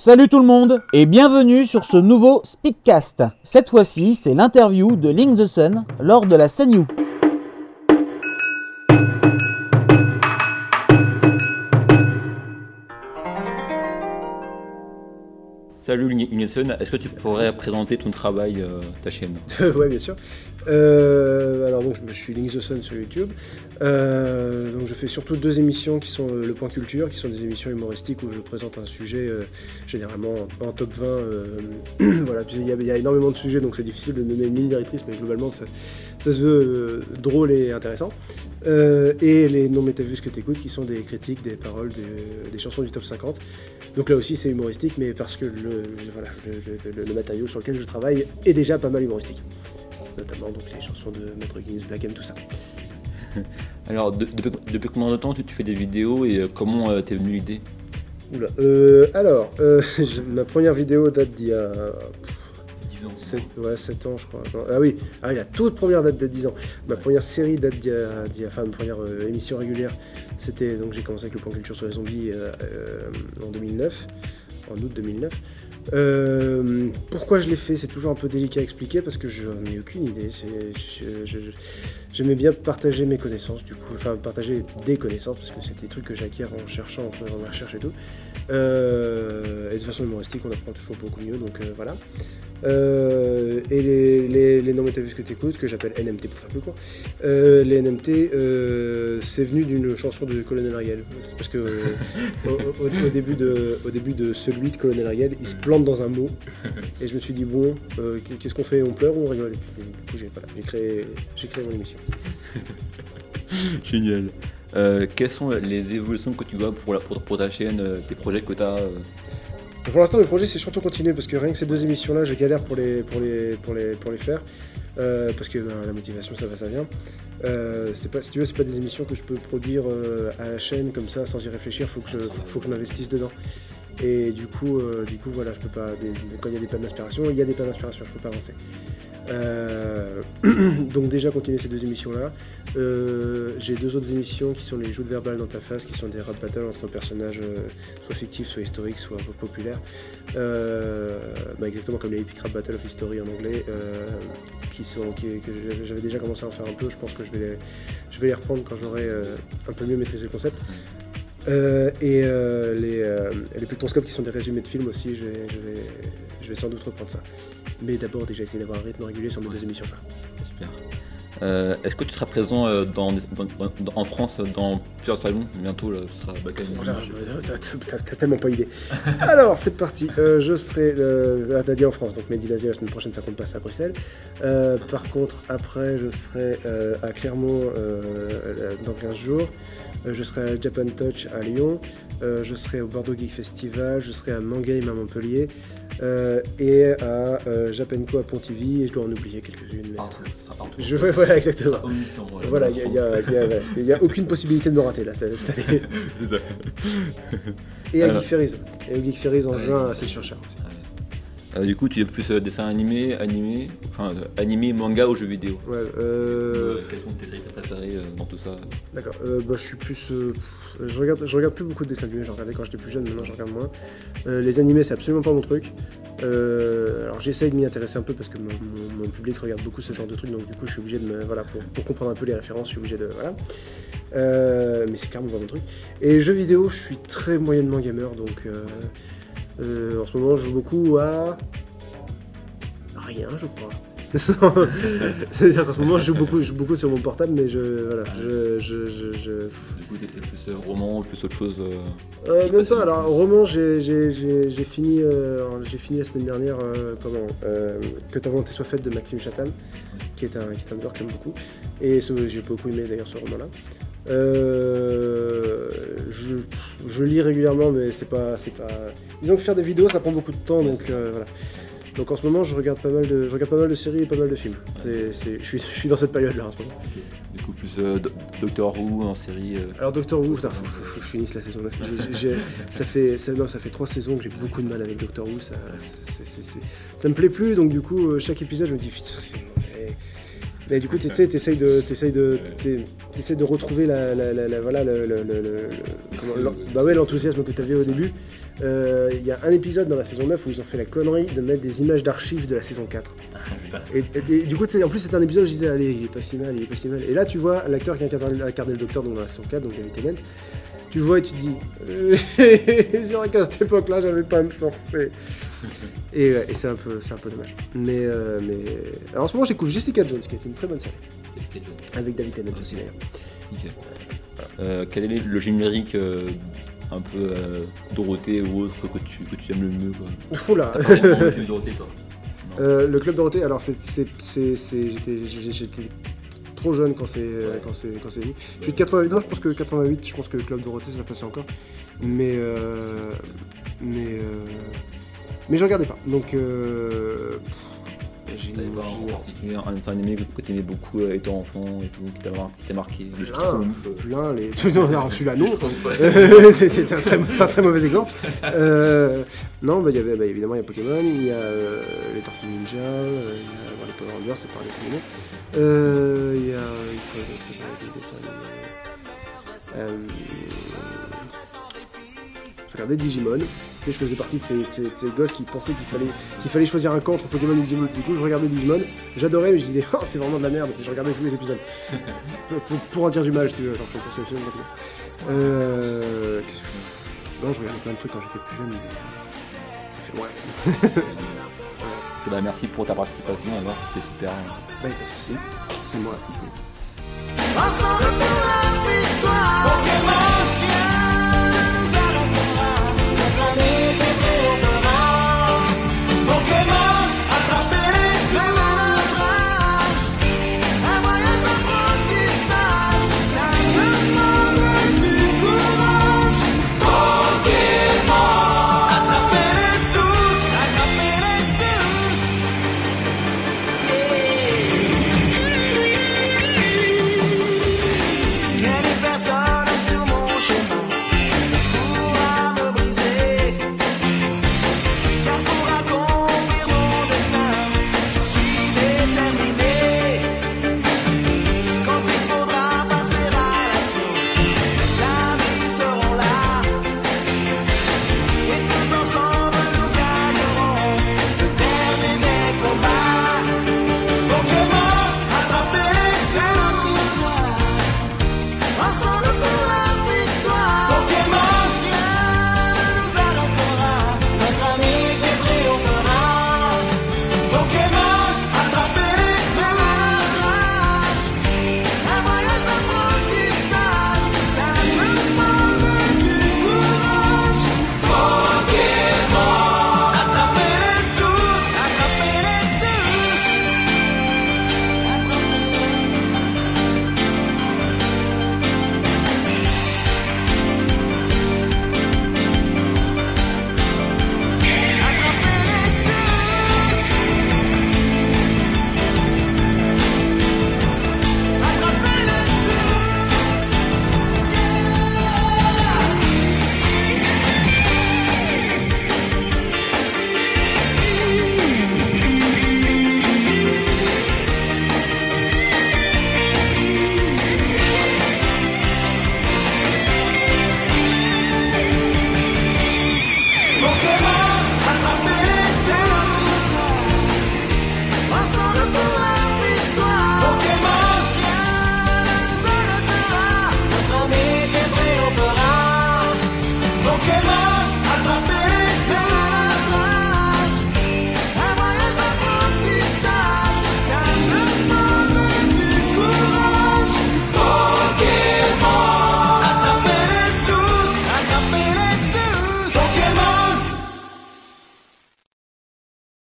Salut tout le monde et bienvenue sur ce nouveau Speakcast. Cette fois-ci, c'est l'interview de Link the Sun lors de la CNU. Salut Nilsson, est-ce que tu pourrais présenter ton travail, euh, ta chaîne Oui, bien sûr. Euh, alors donc je suis Link the Sun sur YouTube. Euh, donc je fais surtout deux émissions qui sont le Point Culture, qui sont des émissions humoristiques où je présente un sujet généralement en top 20. voilà, il y, a, énormément de sujets donc c'est difficile de donner une ligne directrice, mais globalement ça, se veut drôle et intéressant. et les non métavus que tu écoutes qui sont des critiques, des paroles, des chansons du top 50. Donc là aussi c'est humoristique, mais parce que le, le, matériau sur lequel je travaille est déjà pas mal humoristique. Notamment donc les chansons de Maître Gims, Black M, tout ça. Alors depuis, combien de temps tu, fais des vidéos et euh, comment euh, t'es venu l'idée? Oula, euh, alors, ma première vidéo date d'il y a 10 ans. 7, ouais, 7 ans, je crois. ah oui, ah, la toute première date de 10 ans. Ma première série date d'il y, a, enfin, ma première euh, émission régulière, c'était donc j'ai commencé avec le plan culture sur les zombies euh, euh, en 2009, en août 2009. pourquoi je l'ai fait, c'est toujours un peu délicat à expliquer parce que je n'en ai aucune idée. J'aimais bien partager mes connaissances, du coup, enfin partager des connaissances parce que c'est des trucs que j'acquiers en cherchant, en faisant ma recherche et tout. et de façon humoristique, on apprend toujours beaucoup mieux, donc voilà. Euh, et les, les, les non que tu écoutes, que j'appelle NMT pour faire plus court, euh, les NMT, euh, c'est venu d'une chanson de Colonel Ariel. Parce que au, début de, au début de celui de Colonel Ariel, il se plante dans un mot. Et je me suis dit, bon, qu'est-ce qu'on fait? On pleure ou on rigole? J'ai créé, créé mon émission. Génial. quelles sont les évolutions que tu vois pour, pour, pour ta chaîne, des projets que tu as pour l'instant, le projet, c'est surtout continuer parce que rien que ces deux émissions-là, je galère pour les, pour les, pour les, pour les faire. Euh, parce que ben, la motivation, ça va, ça vient. Euh, pas, si tu veux, c'est pas des émissions que je peux produire euh, à la chaîne comme ça sans y réfléchir. Faut faut, que je m'investisse dedans. Et du coup, du coup, voilà, je peux pas. quand il y a des pannes d'inspiration, il y a des pannes d'inspiration. Je peux pas avancer. Euh, donc déjà continuer ces deux émissions-là. Euh, j'ai deux autres émissions qui sont les jeux de verbal dans ta face, qui sont des rap battles entre personnages euh, soit fictifs, soit historiques, soit populaires. Bah, exactement comme les Epic Rap Battle of History en anglais, qui sont, que j'avais déjà commencé à en faire un peu. Je pense que je vais je vais les reprendre quand j'aurai un peu mieux maîtrisé le concept. Et les, les Plutonscopes qui sont des résumés de films aussi, je vais, je vais, je vais sans doute reprendre ça. Mais d'abord, déjà essayer d'avoir un rythme régulier sur mes deux émissions Super. Euh, est-ce que tu seras présent euh, dans, en France dans plusieurs salons? Bientôt là, tu seras voilà, T'as tellement pas idée. Alors c'est parti. Euh, je serai, euh, t'as dit en France, donc Mehdi la semaine prochaine ça compte passer à Bruxelles. par contre après je serai à Clermont dans 15 jours. Je serai à Japan Touch à Lyon. je serai au Bordeaux Geek Festival. Je serai à Mangame à Montpellier. Euh, et à euh, Japenco à Pontivy, et je dois en oublier quelques-unes. Je, voilà, exactement. Voilà, il n'y a, aucune possibilité de me rater là cette année. et à Geek Ferries. Et au Geek Ferries en juin, c'est sur Char aussi. Euh, du coup, tu es plus dessin animé, animé, enfin animé, manga ou jeux vidéo. Ouais. Euh... quelles sont tes séries préférées dans tout ça D'accord. bah, je suis plus je regarde, je regarde plus beaucoup de dessins animés, j'en regardais quand j'étais plus jeune, maintenant je regarde moins. Euh, les animés, c'est absolument pas mon truc. Euh, alors j'essaye de m'y intéresser un peu parce que mon, public regarde beaucoup ce genre de trucs, donc du coup je suis obligé de me. Voilà, pour, comprendre un peu les références, je suis obligé de. Voilà. Euh, mais c'est carrément pas mon truc. Et jeux vidéo, je suis très moyennement gamer, donc en ce moment je joue beaucoup à. Rien, je crois. C'est-à-dire qu'en ce moment, je joue, beaucoup, je joue beaucoup sur mon portable, mais je. Voilà. Je. je, je, je... Du coup, t'étais plus euh, roman ou plus autre chose euh, euh Même pas, alors, roman, j'ai fini, euh, fini la semaine dernière, comment Que ta volonté soit faite de Maxime Chatham, qui est un, qui est un auteur que j'aime beaucoup. Et j'ai beaucoup aimé d'ailleurs ce roman-là. Je, je, lis régulièrement, mais c'est pas, pas. Disons que faire des vidéos, ça prend beaucoup de temps, donc voilà. Donc en ce moment, je regarde pas mal de, je regarde pas mal de séries et pas mal de films. je, suis, dans cette période-là en ce moment. Du coup, plus euh, Doctor Who en série. Euh. Alors Doctor Who, putain, faut, que je finisse la saison 9. ça fait, ça, non, ça fait trois saisons que j'ai beaucoup de mal avec Doctor Who. Ça, ça me plaît plus, donc du coup, euh, chaque épisode, je me dis, putain, Mais du coup, tu sais, t'essayes de, t'essayes de, t'es- t'essayes de retrouver la, la- la- la- voilà, le, le- le- le- comment- l'en- bah ouais, l'enthousiasme que tu avais au début. Euh, Il y a un épisode dans la saison 9 où ils ont fait la connerie de mettre des images d'archives de la saison 4. Putain. Et, et- et du coup, en plus, c'était un épisode où je disais, allez, il est pas si mal, il est pas si mal. Et là, tu vois l'acteur qui incarne, incarné le docteur donc, dans la saison 4, donc David Tennant, tu vois et tu dis, euh, c'est vrai qu'à cette époque-là, j'avais pas à me forcer. Et, et c'est un, peu- c'est un peu dommage. Mais, euh, mais... Alors, en ce moment, j'écoute Jessica Jones, qui est une très bonne série. Jessica Jones. Avec David Tennant aussi, d'ailleurs. Euh, quel est le générique euh, un peu euh, Dorothée ou autre que tu, que tu aimes le mieux quoi? Oula T'as pas vraiment Dorothée toi? Euh, Le Club Dorothée, alors, c'est, j'étais trop jeune quand c'est, quand c'est, quand c'est. Je suis de 88, non, je pense que 88, je pense que le Club Dorothée, ça passait encore. Mais, euh, mais, euh, mais je regardais pas. Donc, euh, j'ai, T'avais pas en particulier un dessin animé que, que t'aimais beaucoup euh, étant enfant et tout, qui t'a mar- qui t'a marqué Les plein, Schtroumpfs, plein les. non, alors, celui-là, non. les Schtroumpfs, ouais. C'était un un très mauvais exemple. Euh, non, bah, il y avait, bah, évidemment, il y a Pokémon, il y a euh, les Tortues Ninja, euh, il y a bon, les Power Rangers, c'est pas un dessin animé. Euh, Il y a. Il dessins animés. Euh, regardais Digimon. Je faisais partie de ces, de ces- de ces gosses qui pensaient qu'il fallait, qu'il fallait choisir un camp entre Pokémon et Digimon. Du coup, je regardais Digimon. J'adorais, mais je disais, oh, c'est vraiment de la merde. Et je regardais tous les épisodes. pour, pour- pour en dire du mal, si tu veux. Genre, pour. Euh. Qu'est-ce que. Non, je regardais plein de trucs quand j'étais plus jeune. mais Ça fait loin. Ok, bah, merci pour ta participation, alors c'était super. Bah, pas de soucis. C'est moi. Ensemble pour la victoire.